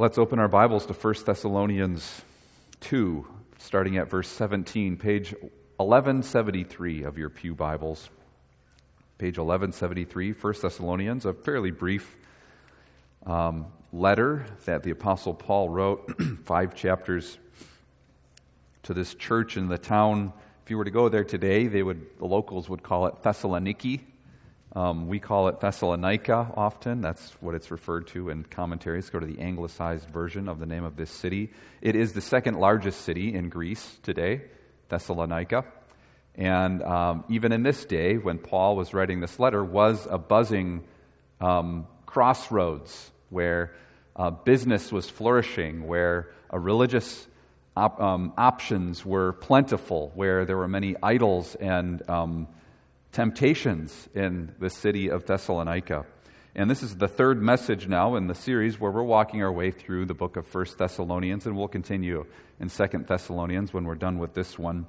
Let's open our Bibles to 1 Thessalonians 2, starting at verse 17, page 1173 of your Pew Bibles. Page 1173, 1 Thessalonians, a fairly brief um, letter that the Apostle Paul wrote, five chapters to this church in the town. If you were to go there today, they would, the locals would call it Thessaloniki. Um, we call it Thessalonica often. That's what it's referred to in commentaries. Go to the anglicized version of the name of this city. It is the second largest city in Greece today, Thessalonica. And um, even in this day, when Paul was writing this letter, was a buzzing um, crossroads where uh, business was flourishing, where religious op- um, options were plentiful, where there were many idols and um, temptations in the city of Thessalonica. And this is the third message now in the series where we're walking our way through the book of First Thessalonians, and we'll continue in Second Thessalonians when we're done with this one.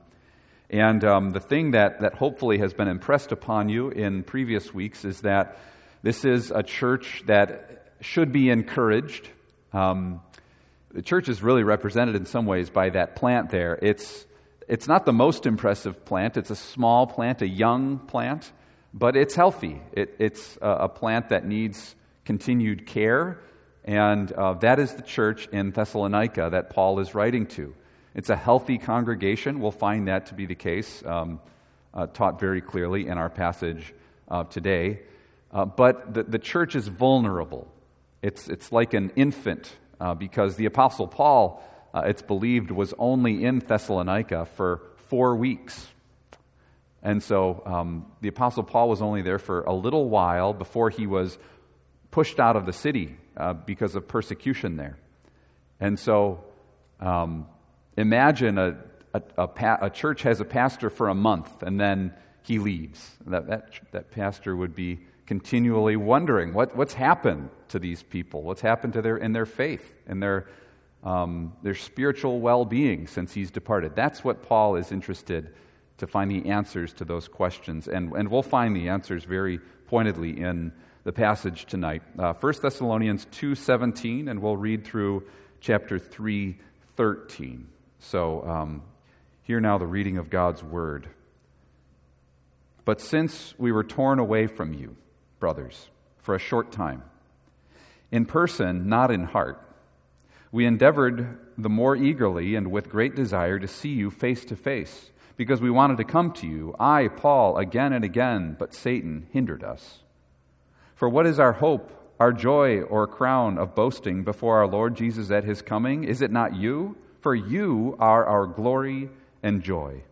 And um, the thing that, that hopefully has been impressed upon you in previous weeks is that this is a church that should be encouraged. Um, the church is really represented in some ways by that plant there. It's it's not the most impressive plant. It's a small plant, a young plant, but it's healthy. It, it's a, a, plant that needs continued care, and uh, that is the church in Thessalonica that Paul is writing to. It's a healthy congregation. We'll find that to be the case, um, uh, taught very clearly in our passage uh, today. Uh, but the, the church is vulnerable. It's, it's like an infant uh, because the Apostle Paul uh, it's believed, was only in Thessalonica for four weeks. And so um, the Apostle Paul was only there for a little while before he was pushed out of the city uh, because of persecution there. And so um, imagine a, a, a, pa- a, church has a pastor for a month and then he leaves. That, that, that pastor would be continually wondering what, what's happened to these people, what's happened to their, in their faith, in their um, their spiritual well being since he's departed. That's what Paul is interested to find the answers to those questions. And, and we'll find the answers very pointedly in the passage tonight. Uh, 1 Thessalonians 2.17, and we'll read through chapter 3.13. So um, hear now the reading of God's word. But since we were torn away from you, brothers, for a short time, in person, not in heart, we endeavored the more eagerly and with great desire to see you face to face, because we wanted to come to you, I, Paul, again and again, but Satan hindered us. For what is our hope, our joy, or crown of boasting before our Lord Jesus at his coming? Is it not you? For you are our glory and joy.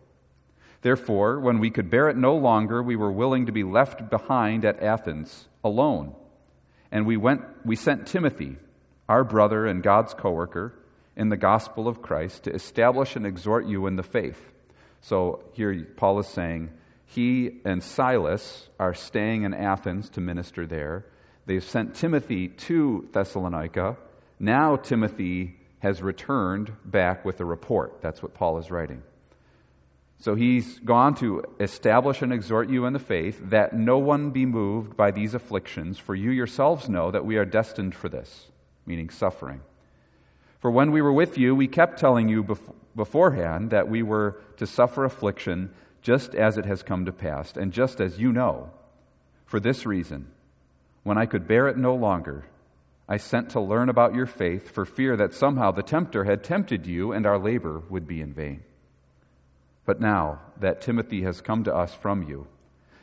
Therefore, when we could bear it no longer, we were willing to be left behind at Athens alone. And we went we sent Timothy our brother and God's co worker in the gospel of Christ, to establish and exhort you in the faith. So here Paul is saying, he and Silas are staying in Athens to minister there. They've sent Timothy to Thessalonica. Now Timothy has returned back with a report. That's what Paul is writing. So he's gone to establish and exhort you in the faith, that no one be moved by these afflictions, for you yourselves know that we are destined for this meaning suffering. For when we were with you, we kept telling you beforehand that we were to suffer affliction just as it has come to pass, and just as you know. For this reason, when I could bear it no longer, I sent to learn about your faith for fear that somehow the tempter had tempted you and our labor would be in vain. But now that Timothy has come to us from you,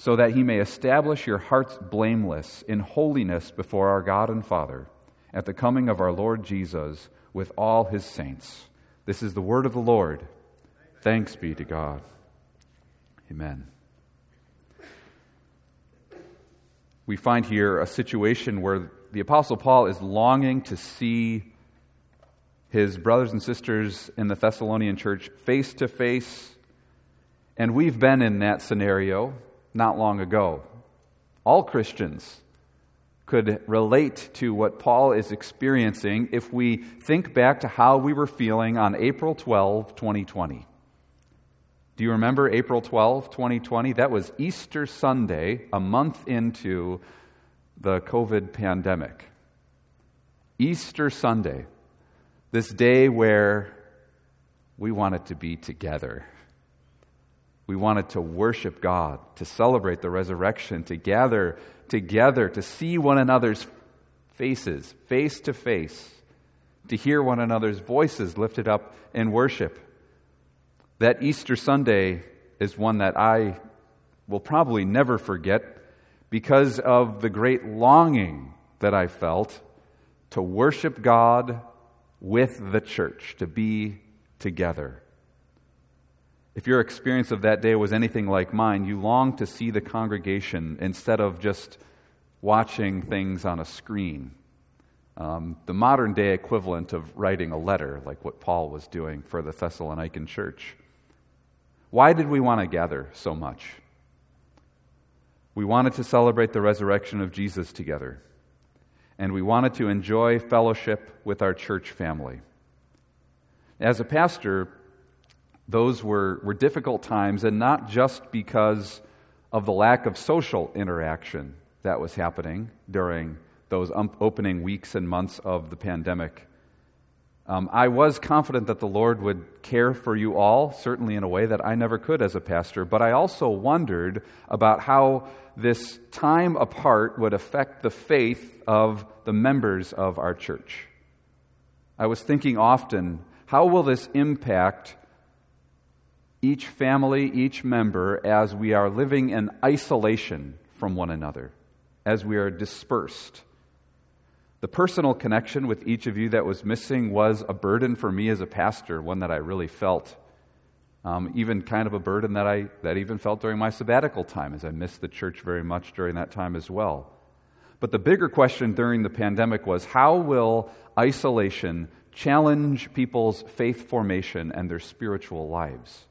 so that he may establish your hearts blameless in holiness before our God and Father at the coming of our Lord Jesus with all his saints. This is the word of the Lord. Thanks be to God. Amen. We find here a situation where the Apostle Paul is longing to see his brothers and sisters in the Thessalonian church face to face. And we've been in that scenario not long ago. All Christians could relate to what Paul is experiencing if we think back to how we were feeling on April 12, 2020. Do you remember April 12, 2020? That was Easter Sunday, a month into the COVID pandemic. Easter Sunday, this day where we wanted to be together. We wanted to worship God, to celebrate the resurrection, to gather together, to see one another's faces, face to face, to hear one another's voices lifted up in worship. That Easter Sunday is one that I will probably never forget because of the great longing that I felt to worship God with the church, to be together. If your experience of that day was anything like mine, you long to see the congregation instead of just watching things on a screen. Um, the modern day equivalent of writing a letter, like what Paul was doing for the Thessalonican church. Why did we want to gather so much? We wanted to celebrate the resurrection of Jesus together, and we wanted to enjoy fellowship with our church family. As a pastor, those were, were difficult times, and not just because of the lack of social interaction that was happening during those um, opening weeks and months of the pandemic. Um, I was confident that the Lord would care for you all, certainly in a way that I never could as a pastor, but I also wondered about how this time apart would affect the faith of the members of our church. I was thinking often, how will this impact each family, each member, as we are living in isolation from one another, as we are dispersed. The personal connection with each of you that was missing was a burden for me as a pastor, one that I really felt. Um, even kind of a burden that I that even felt during my sabbatical time, as I missed the church very much during that time as well. But the bigger question during the pandemic was how will isolation challenge people's faith formation and their spiritual lives?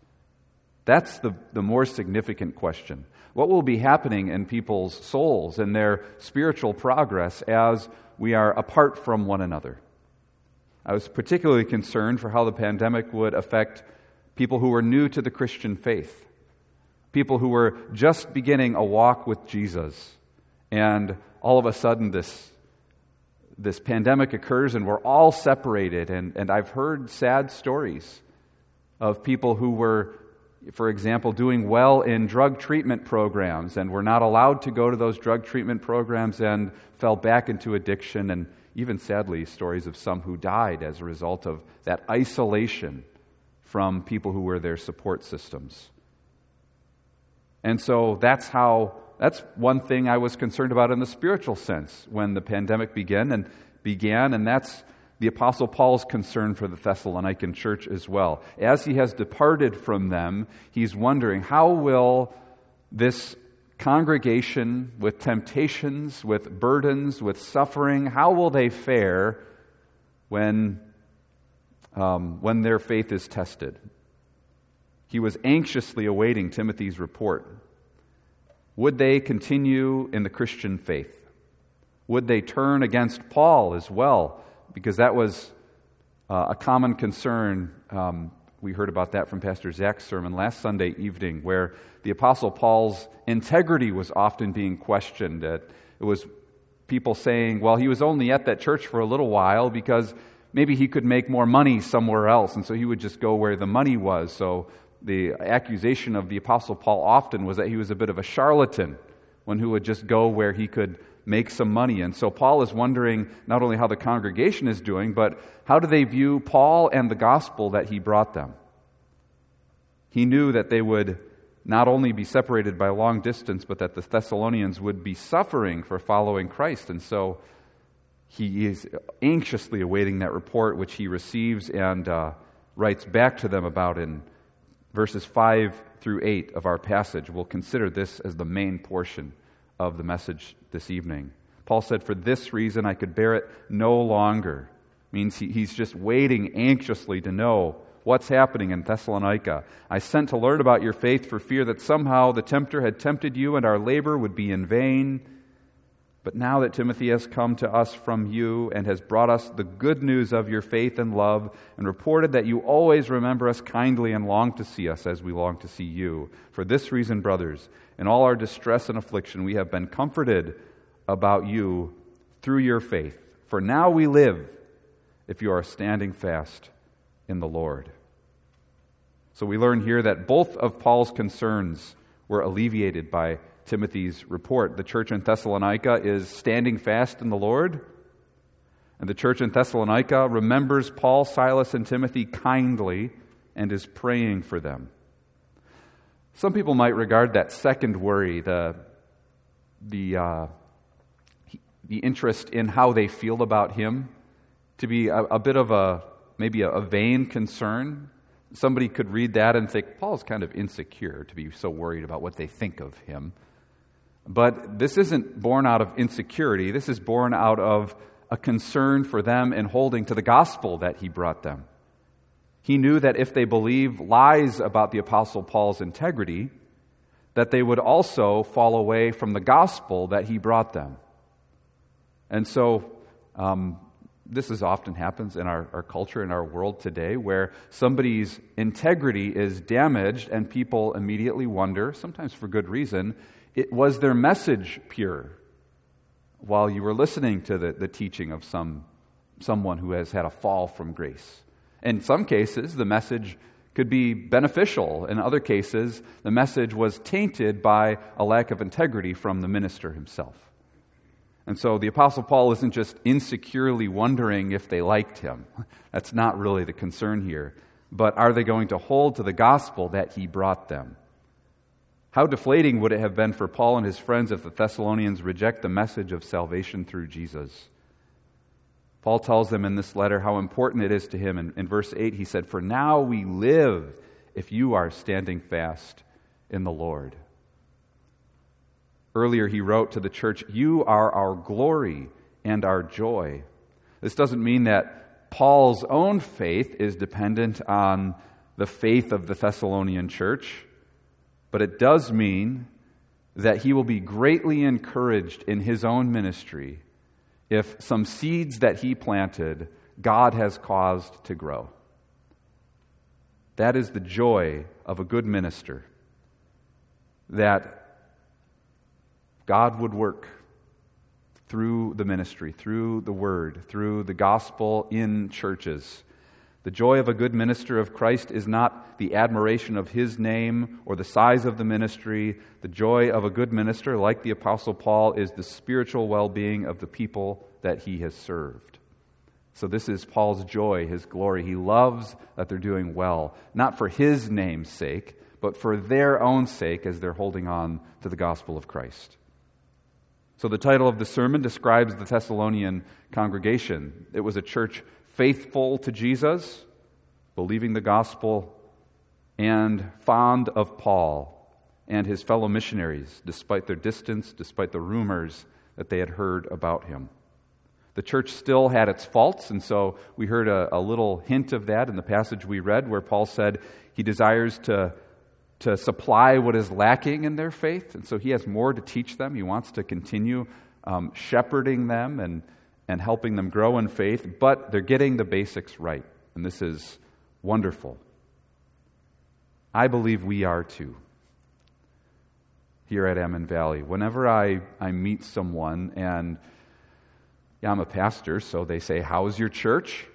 That's the, the more significant question. What will be happening in people's souls and their spiritual progress as we are apart from one another? I was particularly concerned for how the pandemic would affect people who were new to the Christian faith, people who were just beginning a walk with Jesus, and all of a sudden this, this pandemic occurs and we're all separated. And, and I've heard sad stories of people who were for example, doing well in drug treatment programs and were not allowed to go to those drug treatment programs and fell back into addiction, and even sadly, stories of some who died as a result of that isolation from people who were their support systems. And so that's how, that's one thing I was concerned about in the spiritual sense when the pandemic began, and began, and that's the Apostle Paul's concern for the Thessalonican church as well. As he has departed from them, he's wondering how will this congregation with temptations, with burdens, with suffering, how will they fare when, um, when their faith is tested? He was anxiously awaiting Timothy's report. Would they continue in the Christian faith? Would they turn against Paul as well? Because that was uh, a common concern. Um, we heard about that from Pastor Zach's sermon last Sunday evening, where the Apostle Paul's integrity was often being questioned. it was people saying, well, he was only at that church for a little while because maybe he could make more money somewhere else, and so he would just go where the money was. So the accusation of the Apostle Paul often was that he was a bit of a charlatan, one who would just go where he could make some money. And so Paul is wondering not only how the congregation is doing, but how do they view Paul and the gospel that he brought them? He knew that they would not only be separated by long distance, but that the Thessalonians would be suffering for following Christ. And so he is anxiously awaiting that report, which he receives and uh, writes back to them about in verses 5 through 8 of our passage. We'll consider this as the main portion of the message this evening. Paul said, For this reason I could bear it no longer. Means he, he's just waiting anxiously to know what's happening in Thessalonica. I sent to learn about your faith for fear that somehow the tempter had tempted you and our labor would be in vain. But now that Timothy has come to us from you and has brought us the good news of your faith and love, and reported that you always remember us kindly and long to see us as we long to see you, for this reason, brothers, in all our distress and affliction, we have been comforted about you through your faith. For now we live if you are standing fast in the Lord. So we learn here that both of Paul's concerns were alleviated by Timothy's report. The church in Thessalonica is standing fast in the Lord. And the church in Thessalonica remembers Paul, Silas, and Timothy kindly and is praying for them. Some people might regard that second worry, the, the, uh, the interest in how they feel about him, to be a, a bit of a maybe a, a vain concern. Somebody could read that and think, Paul's kind of insecure to be so worried about what they think of him. But this isn't born out of insecurity. This is born out of a concern for them and holding to the gospel that he brought them. He knew that if they believe lies about the Apostle Paul's integrity, that they would also fall away from the gospel that he brought them. And so, um, this is often happens in our, our culture, in our world today, where somebody's integrity is damaged and people immediately wonder, sometimes for good reason, it, was their message pure while you were listening to the, the teaching of some, someone who has had a fall from grace? In some cases, the message could be beneficial. In other cases, the message was tainted by a lack of integrity from the minister himself. And so the Apostle Paul isn't just insecurely wondering if they liked him. That's not really the concern here. But are they going to hold to the gospel that he brought them? How deflating would it have been for Paul and his friends if the Thessalonians reject the message of salvation through Jesus? Paul tells them in this letter how important it is to him. In, in verse 8, he said, For now we live if you are standing fast in the Lord. Earlier, he wrote to the church, You are our glory and our joy. This doesn't mean that Paul's own faith is dependent on the faith of the Thessalonian church. But it does mean that he will be greatly encouraged in his own ministry if some seeds that he planted, God has caused to grow. That is the joy of a good minister. That God would work through the ministry, through the word, through the gospel in churches the joy of a good minister of Christ is not the admiration of his name or the size of the ministry. The joy of a good minister, like the Apostle Paul, is the spiritual well being of the people that he has served. So, this is Paul's joy, his glory. He loves that they're doing well, not for his name's sake, but for their own sake as they're holding on to the gospel of Christ. So, the title of the sermon describes the Thessalonian congregation. It was a church faithful to Jesus, believing the gospel, and fond of Paul and his fellow missionaries, despite their distance, despite the rumors that they had heard about him. The church still had its faults, and so we heard a, a little hint of that in the passage we read where Paul said he desires to, to supply what is lacking in their faith, and so he has more to teach them. He wants to continue um, shepherding them and and helping them grow in faith, but they're getting the basics right. And this is wonderful. I believe we are too here at Ammon Valley. Whenever I, I meet someone, and yeah, I'm a pastor, so they say, How's your church?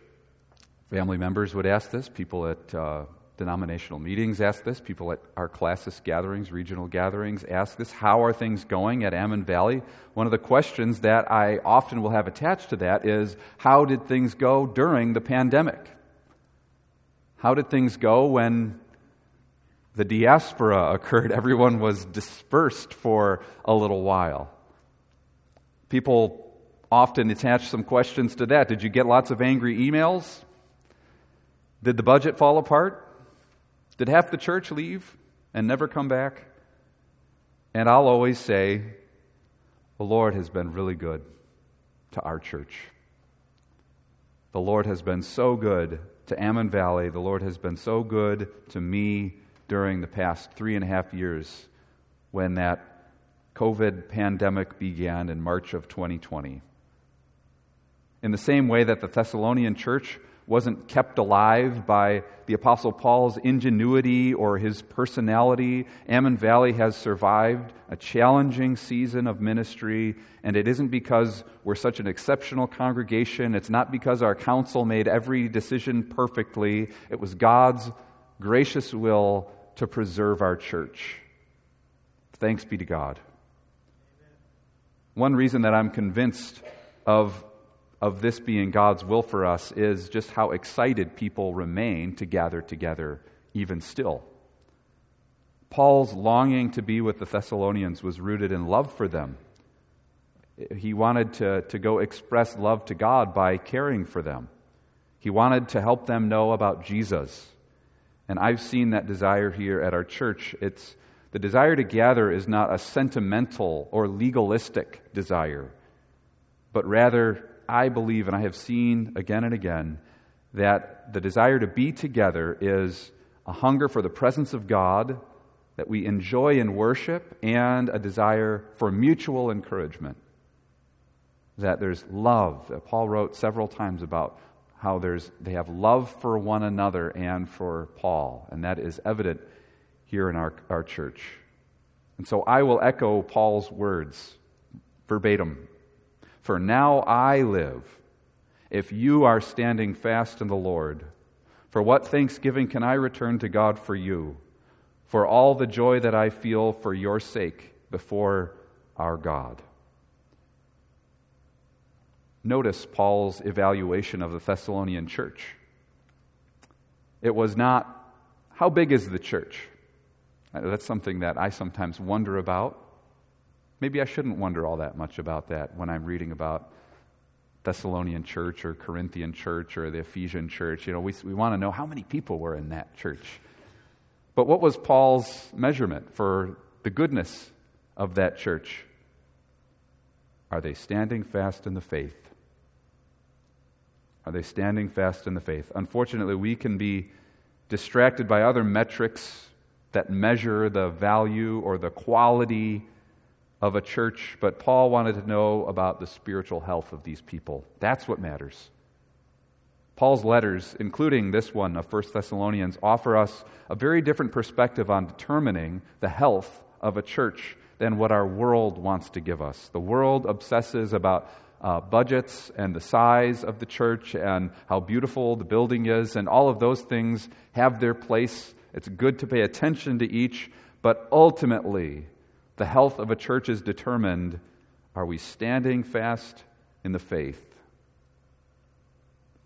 Family members would ask this, people at uh, denominational meetings ask this. People at our classis gatherings, regional gatherings, ask this. How are things going at Ammon Valley? One of the questions that I often will have attached to that is how did things go during the pandemic? How did things go when The diaspora occurred. Everyone was dispersed for a little while. People often attach some questions to that. Did you get lots of angry emails? Did the budget fall apart? Did half the church leave and never come back? And I'll always say, the Lord has been really good to our church. The Lord has been so good to Ammon Valley. The Lord has been so good to me during the past three and a half years when that COVID pandemic began in March of 2020. In the same way that the Thessalonian church wasn't kept alive by the Apostle Paul's ingenuity or his personality. Ammon Valley has survived a challenging season of ministry, and it isn't because we're such an exceptional congregation. It's not because our council made every decision perfectly. It was God's gracious will to preserve our church. Thanks be to God. One reason that I'm convinced of of this being God's will for us is just how excited people remain to gather together, even still. Paul's longing to be with the Thessalonians was rooted in love for them. He wanted to, to go express love to God by caring for them. He wanted to help them know about Jesus. And I've seen that desire here at our church. It's the desire to gather is not a sentimental or legalistic desire, but rather I believe, and I have seen again and again, that the desire to be together is a hunger for the presence of God that we enjoy in worship and a desire for mutual encouragement. That there's love. That Paul wrote several times about how there's, they have love for one another and for Paul, and that is evident here in our, our church. And so I will echo Paul's words verbatim for now I live, if you are standing fast in the Lord. For what thanksgiving can I return to God for you, for all the joy that I feel for your sake before our God? Notice Paul's evaluation of the Thessalonian church. It was not, how big is the church? That's something that I sometimes wonder about. Maybe I shouldn't wonder all that much about that when I'm reading about Thessalonian church or Corinthian church or the Ephesian church. You know, we, we want to know how many people were in that church. But what was Paul's measurement for the goodness of that church? Are they standing fast in the faith? Are they standing fast in the faith? Unfortunately, we can be distracted by other metrics that measure the value or the quality of a church, but Paul wanted to know about the spiritual health of these people. That's what matters. Paul's letters, including this one of 1 Thessalonians, offer us a very different perspective on determining the health of a church than what our world wants to give us. The world obsesses about uh, budgets and the size of the church and how beautiful the building is, and all of those things have their place. It's good to pay attention to each, but ultimately, the health of a church is determined are we standing fast in the faith?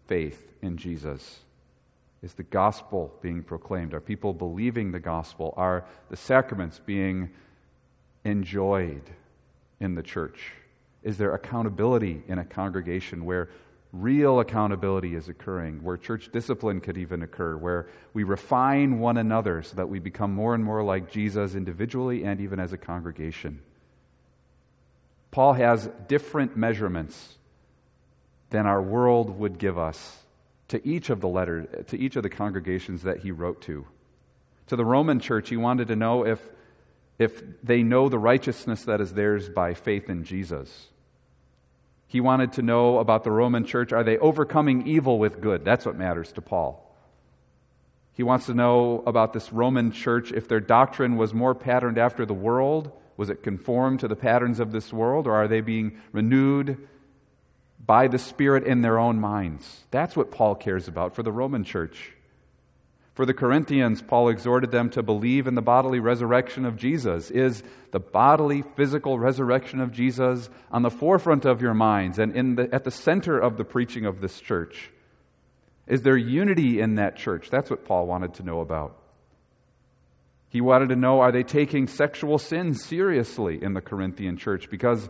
Faith in Jesus. Is the gospel being proclaimed? Are people believing the gospel? Are the sacraments being enjoyed in the church? Is there accountability in a congregation where real accountability is occurring, where church discipline could even occur, where we refine one another so that we become more and more like Jesus individually and even as a congregation. Paul has different measurements than our world would give us to each of the letters, to each of the congregations that he wrote to. To the Roman church, he wanted to know if, if they know the righteousness that is theirs by faith in Jesus. He wanted to know about the Roman church are they overcoming evil with good? That's what matters to Paul. He wants to know about this Roman church if their doctrine was more patterned after the world. Was it conformed to the patterns of this world, or are they being renewed by the Spirit in their own minds? That's what Paul cares about for the Roman church. For the Corinthians, Paul exhorted them to believe in the bodily resurrection of Jesus. Is the bodily, physical resurrection of Jesus on the forefront of your minds and in the, at the center of the preaching of this church? Is there unity in that church? That's what Paul wanted to know about. He wanted to know are they taking sexual sin seriously in the Corinthian church? Because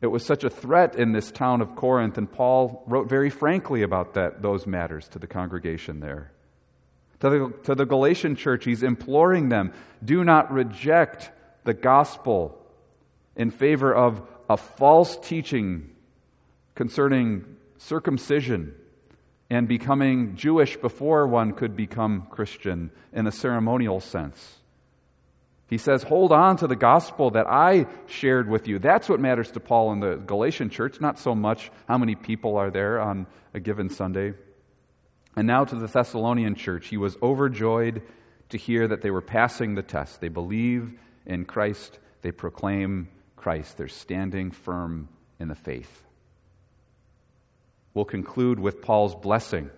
it was such a threat in this town of Corinth, and Paul wrote very frankly about that, those matters to the congregation there. To the, to the Galatian church, he's imploring them do not reject the gospel in favor of a false teaching concerning circumcision and becoming Jewish before one could become Christian in a ceremonial sense. He says, Hold on to the gospel that I shared with you. That's what matters to Paul in the Galatian church, not so much how many people are there on a given Sunday. And now to the Thessalonian church. He was overjoyed to hear that they were passing the test. They believe in Christ, they proclaim Christ, they're standing firm in the faith. We'll conclude with Paul's blessing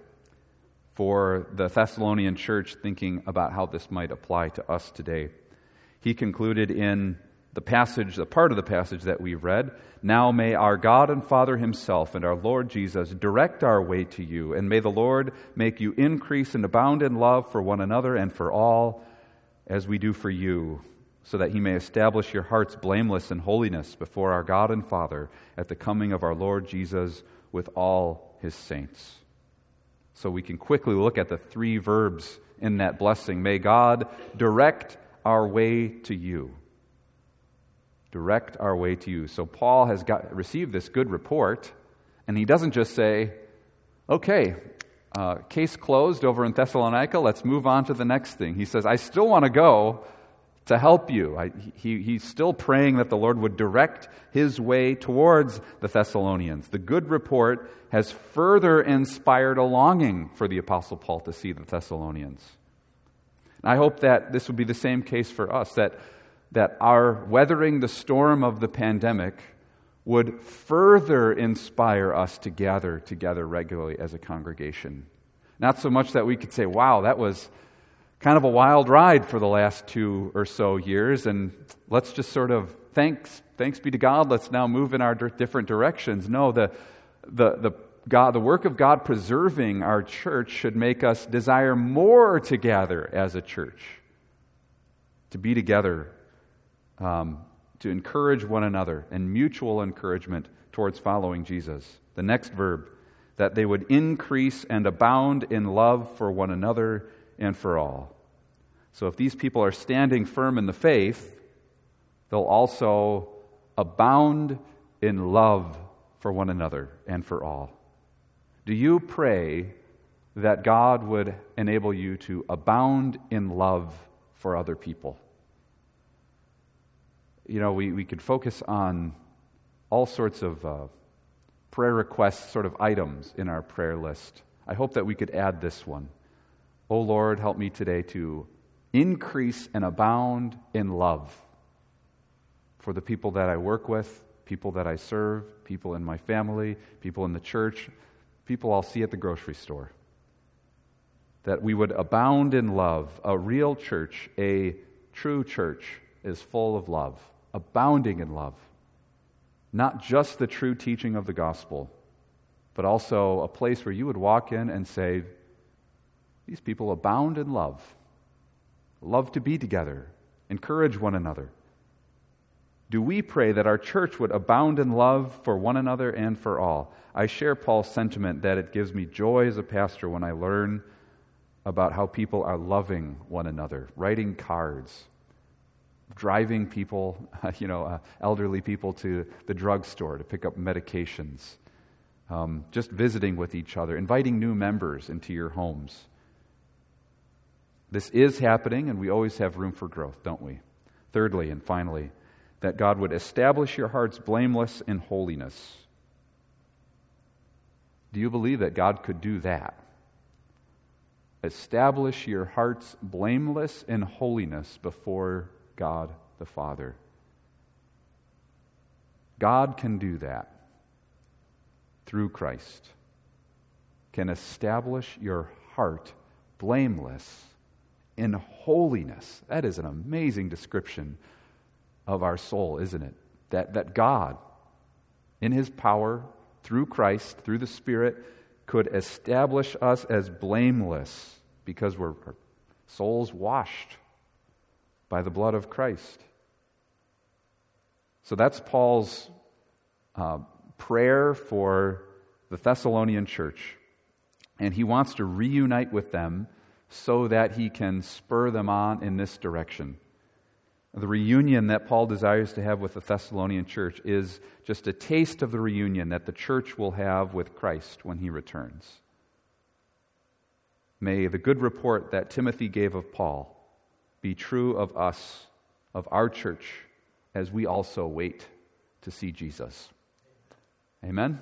for the Thessalonian church, thinking about how this might apply to us today. He concluded in the passage, the part of the passage that we've read Now may our God and Father Himself and our Lord Jesus direct our way to you, and may the Lord make you increase and abound in love for one another and for all, as we do for you, so that He may establish your hearts blameless in holiness before our God and Father at the coming of our Lord Jesus with all His saints. So we can quickly look at the three verbs in that blessing. May God direct our way to you. Direct our way to you. So Paul has got, received this good report, and he doesn't just say, okay, uh, case closed over in Thessalonica, let's move on to the next thing. He says, I still want to go to help you. I, he, he's still praying that the Lord would direct his way towards the Thessalonians. The good report has further inspired a longing for the Apostle Paul to see the Thessalonians. And I hope that this would be the same case for us, that, that our weathering the storm of the pandemic would further inspire us to gather together regularly as a congregation. Not so much that we could say, wow, that was kind of a wild ride for the last two or so years, and let's just sort of thanks, thanks be to God, let's now move in our different directions. No, the, the, the God, the work of God preserving our church should make us desire more to gather as a church, to be together, um, to encourage one another, and mutual encouragement towards following Jesus. The next verb, that they would increase and abound in love for one another and for all. So if these people are standing firm in the faith, they'll also abound in love for one another and for all. Do you pray that God would enable you to abound in love for other people? You know, we, we could focus on all sorts of uh, prayer requests, sort of items in our prayer list. I hope that we could add this one. Oh Lord, help me today to increase and abound in love for the people that I work with, people that I serve, people in my family, people in the church, people I'll see at the grocery store. That we would abound in love. A real church, a true church, is full of love, abounding in love. Not just the true teaching of the gospel, but also a place where you would walk in and say, These people abound in love, love to be together, encourage one another. Do we pray that our church would abound in love for one another and for all? I share Paul's sentiment that it gives me joy as a pastor when I learn about how people are loving one another, writing cards, driving people, you know, uh, elderly people to the drugstore to pick up medications, um, just visiting with each other, inviting new members into your homes. This is happening, and we always have room for growth, don't we? Thirdly, and finally, that God would establish your hearts blameless in holiness. Do you believe that God could do that? Establish your hearts blameless in holiness before God the Father. God can do that through Christ, can establish your heart blameless in holiness. That is an amazing description of our soul, isn't it? That, that God, in His power, through Christ, through the Spirit, could establish us as blameless because we're souls washed, by the blood of Christ. So that's Paul's uh, prayer for the Thessalonian church. And he wants to reunite with them so that he can spur them on in this direction. The reunion that Paul desires to have with the Thessalonian church is just a taste of the reunion that the church will have with Christ when he returns. May the good report that Timothy gave of Paul be true of us, of our church, as we also wait to see Jesus. Amen.